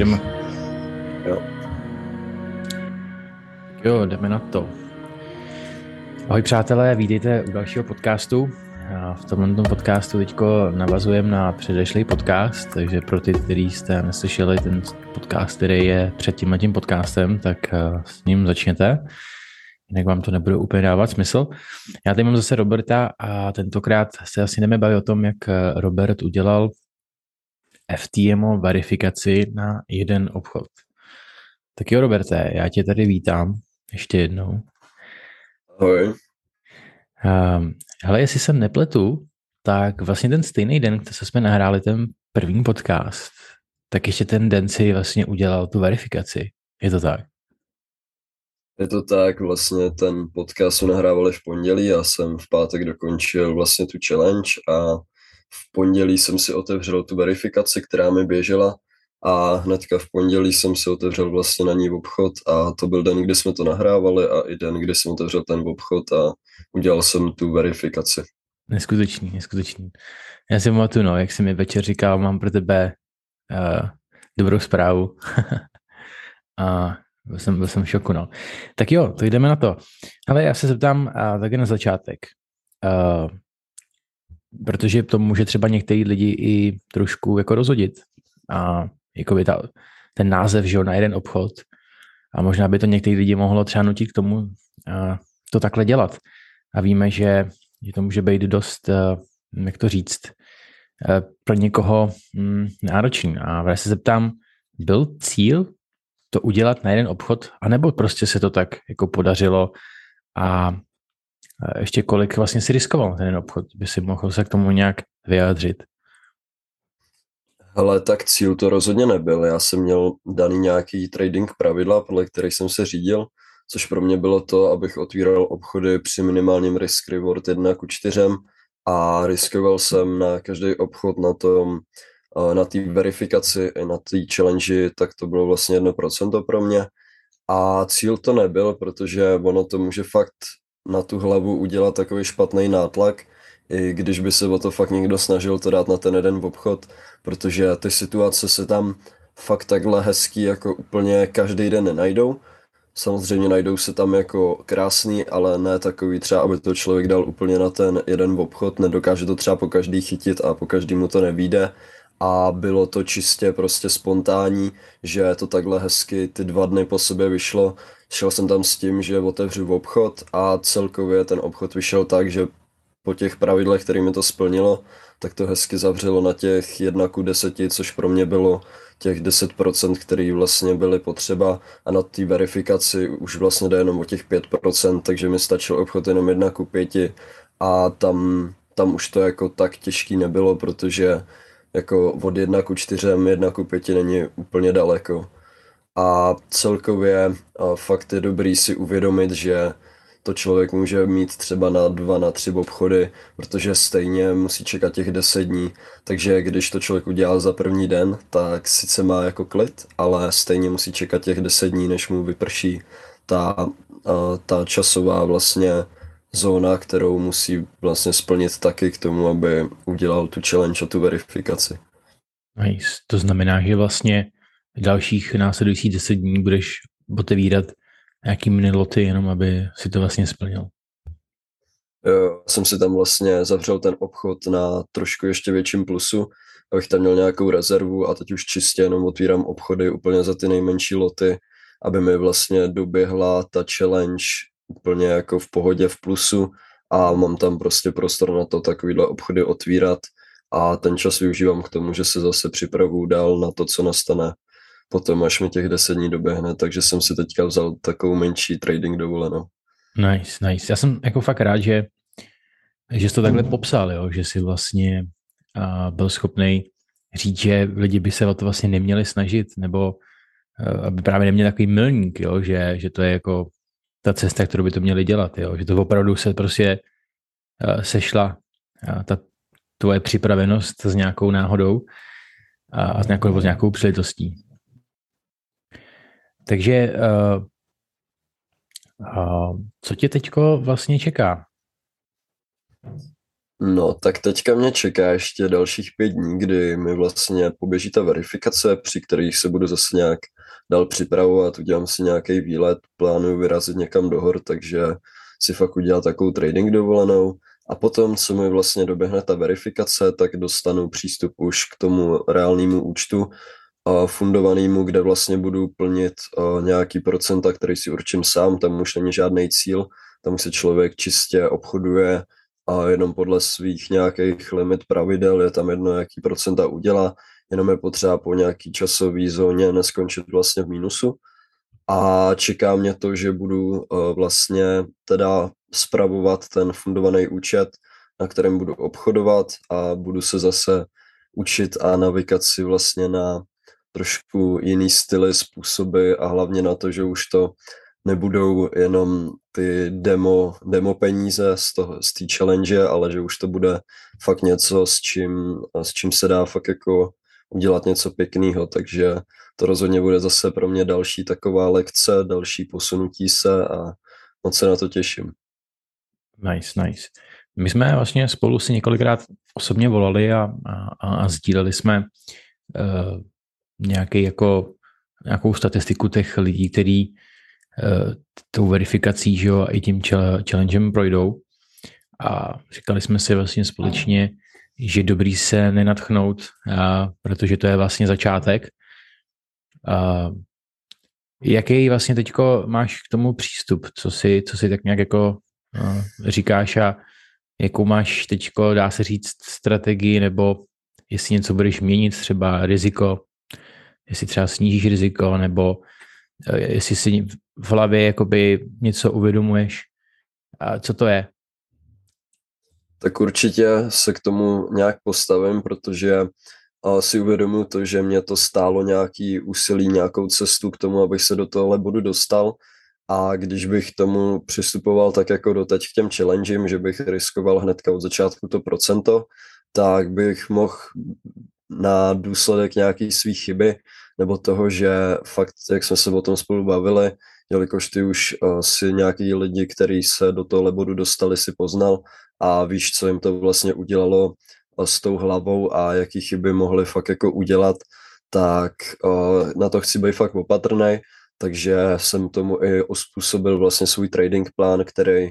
jdeme. Jo. Jo, jdeme na to. Ahoj přátelé, vítejte u dalšího podcastu. V tomhle podcastu teď navazujeme na předešlý podcast, takže pro ty, kteří jste neslyšeli ten podcast, který je před tím tím podcastem, tak eh, s ním začněte. Jinak vám to nebude úplně dávat smysl. Já tady mám zase Roberta a tentokrát se asi jdeme bavit o tom, jak eh, Robert udělal FTMO verifikaci na jeden obchod. Tak jo, Roberte, já tě tady vítám ještě jednou. Ahoj. Um, hele, jestli se nepletu, tak vlastně ten stejný den, kdy jsme nahráli ten první podcast, tak ještě ten den si vlastně udělal tu verifikaci. Je to tak? Je to tak, vlastně ten podcast jsme nahrávali v pondělí, já jsem v pátek dokončil vlastně tu challenge a v pondělí jsem si otevřel tu verifikaci, která mi běžela a hnedka v pondělí jsem si otevřel vlastně na ní obchod a to byl den, kdy jsme to nahrávali a i den, kdy jsem otevřel ten obchod a udělal jsem tu verifikaci. Neskutečný, neskutečný. Já si pamatuju, no, jak jsi mi večer říkal, mám pro tebe uh, dobrou zprávu. a byl jsem, byl jsem v šoku, no. Tak jo, to jdeme na to. Ale já se zeptám uh, taky na začátek. Uh, protože to může třeba některý lidi i trošku jako rozhodit. A jako by ta, ten název, že jo, na jeden obchod. A možná by to některý lidi mohlo třeba nutit k tomu a, to takhle dělat. A víme, že, že to může být dost, jak to říct, pro někoho mm, náročný. A já se zeptám, byl cíl to udělat na jeden obchod, anebo prostě se to tak jako podařilo a ještě kolik vlastně si riskoval ten obchod, by si mohl se k tomu nějak vyjádřit? Ale tak cíl to rozhodně nebyl. Já jsem měl daný nějaký trading pravidla, podle kterých jsem se řídil, což pro mě bylo to, abych otvíral obchody při minimálním risk reward 1 ku 4 a riskoval jsem na každý obchod na tom, na té verifikaci i na té challenge, tak to bylo vlastně 1% pro mě. A cíl to nebyl, protože ono to může fakt na tu hlavu udělat takový špatný nátlak, i když by se o to fakt někdo snažil to dát na ten jeden obchod, protože ty situace se tam fakt takhle hezký jako úplně každý den nenajdou. Samozřejmě najdou se tam jako krásný, ale ne takový třeba, aby to člověk dal úplně na ten jeden obchod, nedokáže to třeba po každý chytit a po každý mu to nevíde a bylo to čistě prostě spontánní, že to takhle hezky ty dva dny po sobě vyšlo. Šel jsem tam s tím, že otevřu obchod a celkově ten obchod vyšel tak, že po těch pravidlech, kterými to splnilo, tak to hezky zavřelo na těch 1 ku 10, což pro mě bylo těch 10%, který vlastně byly potřeba a na té verifikaci už vlastně jde jenom o těch 5%, takže mi stačil obchod jenom 1 ku 5 a tam, tam už to jako tak těžký nebylo, protože jako od 1 ku 4, 1 ku 5 není úplně daleko. A celkově a fakt je dobrý si uvědomit, že to člověk může mít třeba na dva, na tři obchody, protože stejně musí čekat těch deset dní. Takže když to člověk udělá za první den, tak sice má jako klid, ale stejně musí čekat těch deset dní, než mu vyprší ta, ta časová vlastně zóna, kterou musí vlastně splnit taky k tomu, aby udělal tu challenge a tu verifikaci. Nice. To znamená, že vlastně dalších následujících deset dní budeš otevírat nějaký miniloty, jenom aby si to vlastně splnil. Jo, jsem si tam vlastně zavřel ten obchod na trošku ještě větším plusu, abych tam měl nějakou rezervu a teď už čistě jenom otvírám obchody úplně za ty nejmenší loty, aby mi vlastně doběhla ta challenge úplně jako v pohodě v plusu a mám tam prostě prostor na to takovýhle obchody otvírat a ten čas využívám k tomu, že se zase připravu dál na to, co nastane potom, až mi těch deset dní doběhne, takže jsem si teďka vzal takovou menší trading dovolenou. Nice, nice. Já jsem jako fakt rád, že, že jsi to takhle popsal, jo? že jsi vlastně uh, byl schopný říct, že lidi by se o to vlastně neměli snažit, nebo uh, aby právě neměli takový milník, jo? Že, že to je jako ta cesta, kterou by to měli dělat, jo? že to opravdu se prostě uh, sešla uh, ta tvoje připravenost s nějakou náhodou a, s nějakou, nebo s nějakou příležitostí. Takže uh, uh, co tě teďko vlastně čeká? No, tak teďka mě čeká ještě dalších pět dní, kdy mi vlastně poběží ta verifikace, při kterých se budu zase nějak dál připravovat, udělám si nějaký výlet, plánuju vyrazit někam do hor, takže si fakt udělat takovou trading dovolenou. A potom, co mi vlastně doběhne ta verifikace, tak dostanu přístup už k tomu reálnému účtu, fundovanému, kde vlastně budu plnit nějaký procenta, který si určím sám, tam už není žádný cíl, tam se člověk čistě obchoduje a jenom podle svých nějakých limit pravidel je tam jedno, jaký procenta udělá, jenom je potřeba po nějaký časový zóně neskončit vlastně v mínusu. A čeká mě to, že budu vlastně teda spravovat ten fundovaný účet, na kterém budu obchodovat a budu se zase učit a navykat si vlastně na trošku jiný styly, způsoby a hlavně na to, že už to nebudou jenom ty demo, demo peníze z, toho, z té challenge, ale že už to bude fakt něco, s čím, s čím se dá fakt jako udělat něco pěkného, takže to rozhodně bude zase pro mě další taková lekce, další posunutí se a moc se na to těším. Nice, nice. My jsme vlastně spolu si několikrát osobně volali a, a, a sdíleli jsme uh, nějaký jako, nějakou statistiku těch lidí, který uh, tou verifikací že jo, a i tím challengem projdou. A říkali jsme si vlastně společně, že dobrý se nenatchnout, protože to je vlastně začátek. A, jaký vlastně teďko máš k tomu přístup? Co si, co si tak nějak jako a, říkáš a jakou máš teďko, dá se říct, strategii, nebo jestli něco budeš měnit, třeba riziko, jestli třeba snížíš riziko, nebo e, jestli si v hlavě jakoby něco uvědomuješ. A co to je? Tak určitě se k tomu nějak postavím, protože si uvědomuji to, že mě to stálo nějaký úsilí, nějakou cestu k tomu, abych se do tohle bodu dostal. A když bych tomu přistupoval tak jako doteď k těm challengem, že bych riskoval hnedka od začátku to procento, tak bych mohl na důsledek nějaký svý chyby nebo toho, že fakt, jak jsme se o tom spolu bavili, jelikož ty už uh, si nějaký lidi, kteří se do tohle bodu dostali, si poznal a víš, co jim to vlastně udělalo uh, s tou hlavou a jaký chyby mohli fakt jako udělat, tak uh, na to chci být fakt opatrný, takže jsem tomu i uspůsobil vlastně svůj trading plán, který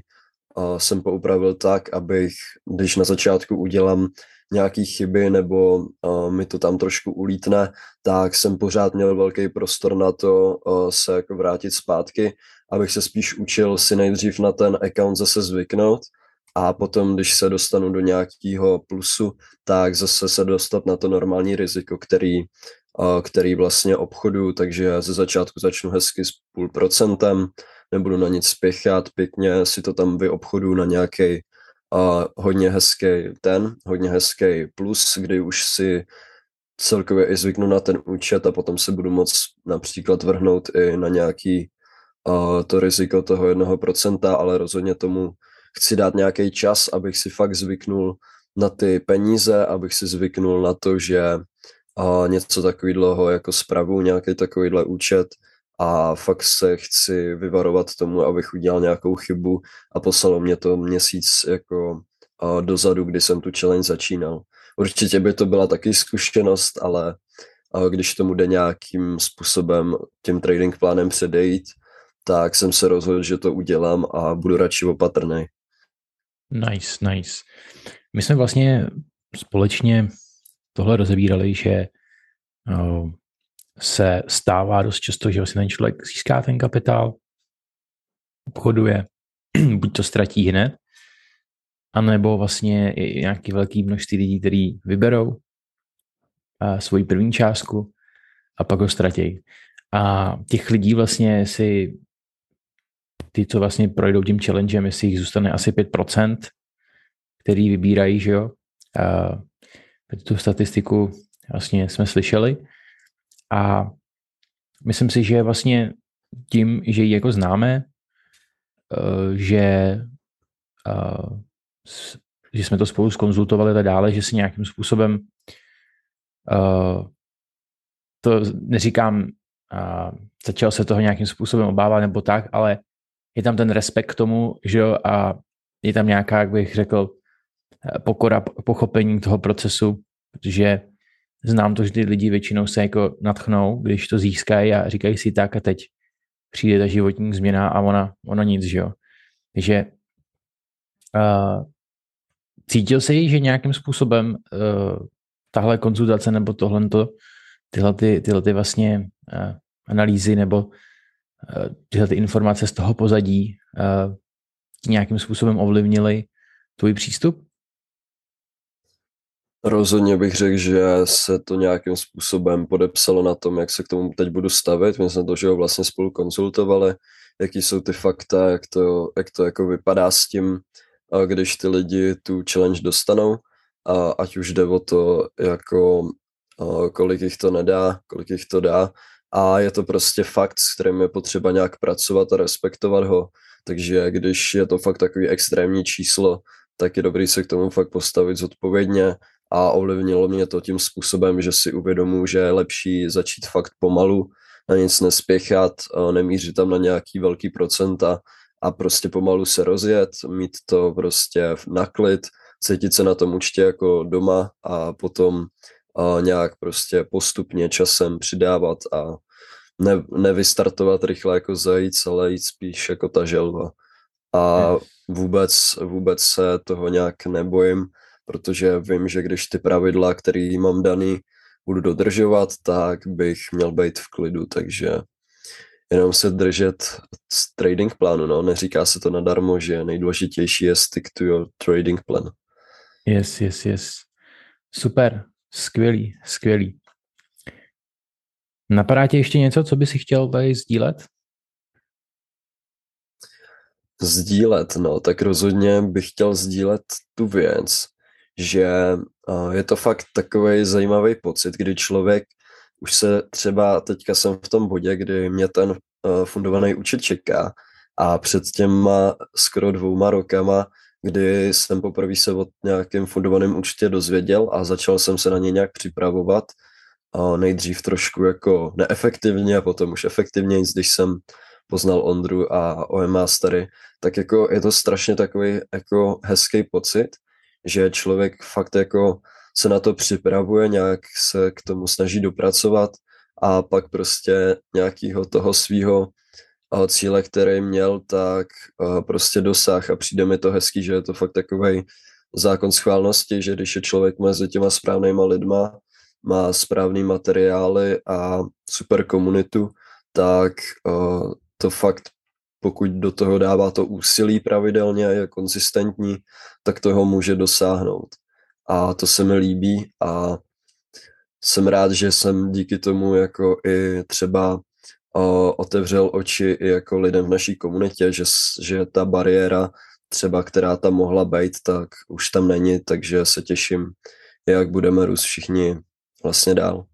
uh, jsem poupravil tak, abych, když na začátku udělám nějaký chyby nebo uh, mi to tam trošku ulítne, tak jsem pořád měl velký prostor na to uh, se jako vrátit zpátky, abych se spíš učil si nejdřív na ten account zase zvyknout a potom, když se dostanu do nějakého plusu, tak zase se dostat na to normální riziko, který, uh, který vlastně obchodu, takže ze začátku začnu hezky s půl procentem, nebudu na nic spěchat, pěkně si to tam vyobchodu na nějaký a hodně hezký ten, hodně hezký plus, kdy už si celkově i zvyknu na ten účet a potom se budu moct například vrhnout i na nějaký uh, to riziko toho jednoho procenta, ale rozhodně tomu chci dát nějaký čas, abych si fakt zvyknul na ty peníze, abych si zvyknul na to, že uh, něco takového jako spravu, nějaký takovýhle účet a fakt se chci vyvarovat tomu, abych udělal nějakou chybu a poslalo mě to měsíc jako dozadu, kdy jsem tu challenge začínal. Určitě by to byla taky zkušenost, ale když tomu jde nějakým způsobem tím trading plánem předejít, tak jsem se rozhodl, že to udělám a budu radši opatrný. Nice, nice. My jsme vlastně společně tohle rozebírali, že se stává dost často, že vlastně ten člověk získá ten kapitál, obchoduje, buď to ztratí hned, anebo vlastně nějaký velký množství lidí, kteří vyberou svoji první částku a pak ho ztratí. A těch lidí vlastně si ty, co vlastně projdou tím challengem, jestli jich zůstane asi 5%, který vybírají, že jo. A tu statistiku vlastně jsme slyšeli. A myslím si, že vlastně tím, že ji jako známe, eh, že, eh, že jsme to spolu skonzultovali tak dále, že si nějakým způsobem eh, to neříkám, začal se toho nějakým způsobem obávat nebo tak, ale je tam ten respekt k tomu, že jo, a je tam nějaká, jak bych řekl, pokora, pochopení toho procesu, protože znám to, že ty lidi většinou se jako natchnou, když to získají a říkají si tak a teď přijde ta životní změna a ona, ona nic, že jo. Takže uh, cítil jsi, že nějakým způsobem uh, tahle konzultace nebo tohle tyhle, ty, tyhle ty vlastně uh, analýzy nebo uh, tyhle ty informace z toho pozadí uh, nějakým způsobem ovlivnily tvůj přístup? Rozhodně bych řekl, že se to nějakým způsobem podepsalo na tom, jak se k tomu teď budu stavit. My jsme to, že ho vlastně spolu konzultovali, jaký jsou ty fakta, jak to, jak to jako vypadá s tím, když ty lidi tu challenge dostanou, a ať už jde o to, jako kolik jich to nedá, kolik jich to dá. A je to prostě fakt, s kterým je potřeba nějak pracovat a respektovat ho. Takže když je to fakt takový extrémní číslo, tak je dobrý se k tomu fakt postavit zodpovědně a ovlivnilo mě to tím způsobem, že si uvědomuji, že je lepší začít fakt pomalu, na nic nespěchat, nemířit tam na nějaký velký procenta a prostě pomalu se rozjet, mít to prostě na klid, cítit se na tom určitě jako doma a potom nějak prostě postupně časem přidávat a ne, nevystartovat rychle jako zajíc, ale jít spíš jako ta želva. A vůbec, vůbec se toho nějak nebojím, protože vím, že když ty pravidla, které mám daný, budu dodržovat, tak bych měl být v klidu, takže jenom se držet trading plánu, no. Neříká se to nadarmo, že nejdůležitější je stick to your trading plan. Yes, yes, yes. Super, skvělý, skvělý. Napadá tě ještě něco, co by si chtěl tady sdílet? Sdílet, no, tak rozhodně bych chtěl sdílet tu věc, že je to fakt takový zajímavý pocit, kdy člověk už se třeba, teďka jsem v tom bodě, kdy mě ten fundovaný účet čeká a před těma skoro dvouma rokama, kdy jsem poprvé se o nějakém fundovaném účtě dozvěděl a začal jsem se na ně nějak připravovat, nejdřív trošku jako neefektivně a potom už efektivně, když jsem poznal Ondru a OM Mastery, tak jako je to strašně takový jako hezký pocit, že člověk fakt jako se na to připravuje, nějak se k tomu snaží dopracovat a pak prostě nějakého toho svého cíle, který měl, tak prostě dosah a přijde mi to hezký, že je to fakt takový zákon schválnosti, že když je člověk mezi těma správnýma lidma, má správný materiály a super komunitu, tak to fakt pokud do toho dává to úsilí pravidelně a je konzistentní, tak toho může dosáhnout. A to se mi líbí a jsem rád, že jsem díky tomu jako i třeba o, otevřel oči i jako lidem v naší komunitě, že, že ta bariéra třeba, která tam mohla být, tak už tam není, takže se těším, jak budeme růst všichni vlastně dál.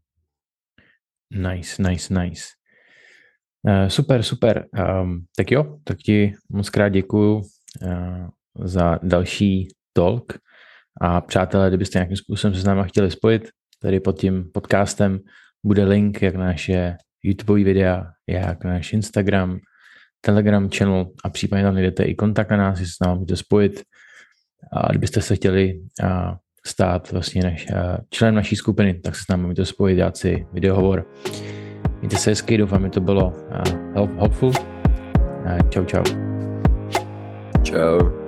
Nice, nice, nice. Uh, super, super. Um, tak jo, tak ti moc krát děkuju uh, za další talk a přátelé, kdybyste nějakým způsobem se s náma chtěli spojit, tady pod tím podcastem bude link jak na naše YouTube videa, jak náš Instagram, Telegram channel a případně tam najdete i kontakt na nás, jestli se s námi můžete spojit. A kdybyste se chtěli uh, stát vlastně naš, členem naší skupiny, tak se s námi můžete spojit, dát si videohovor. Mějte se hezky, doufám, že to bylo uh, helpful. Uh, čau, čau. Čau.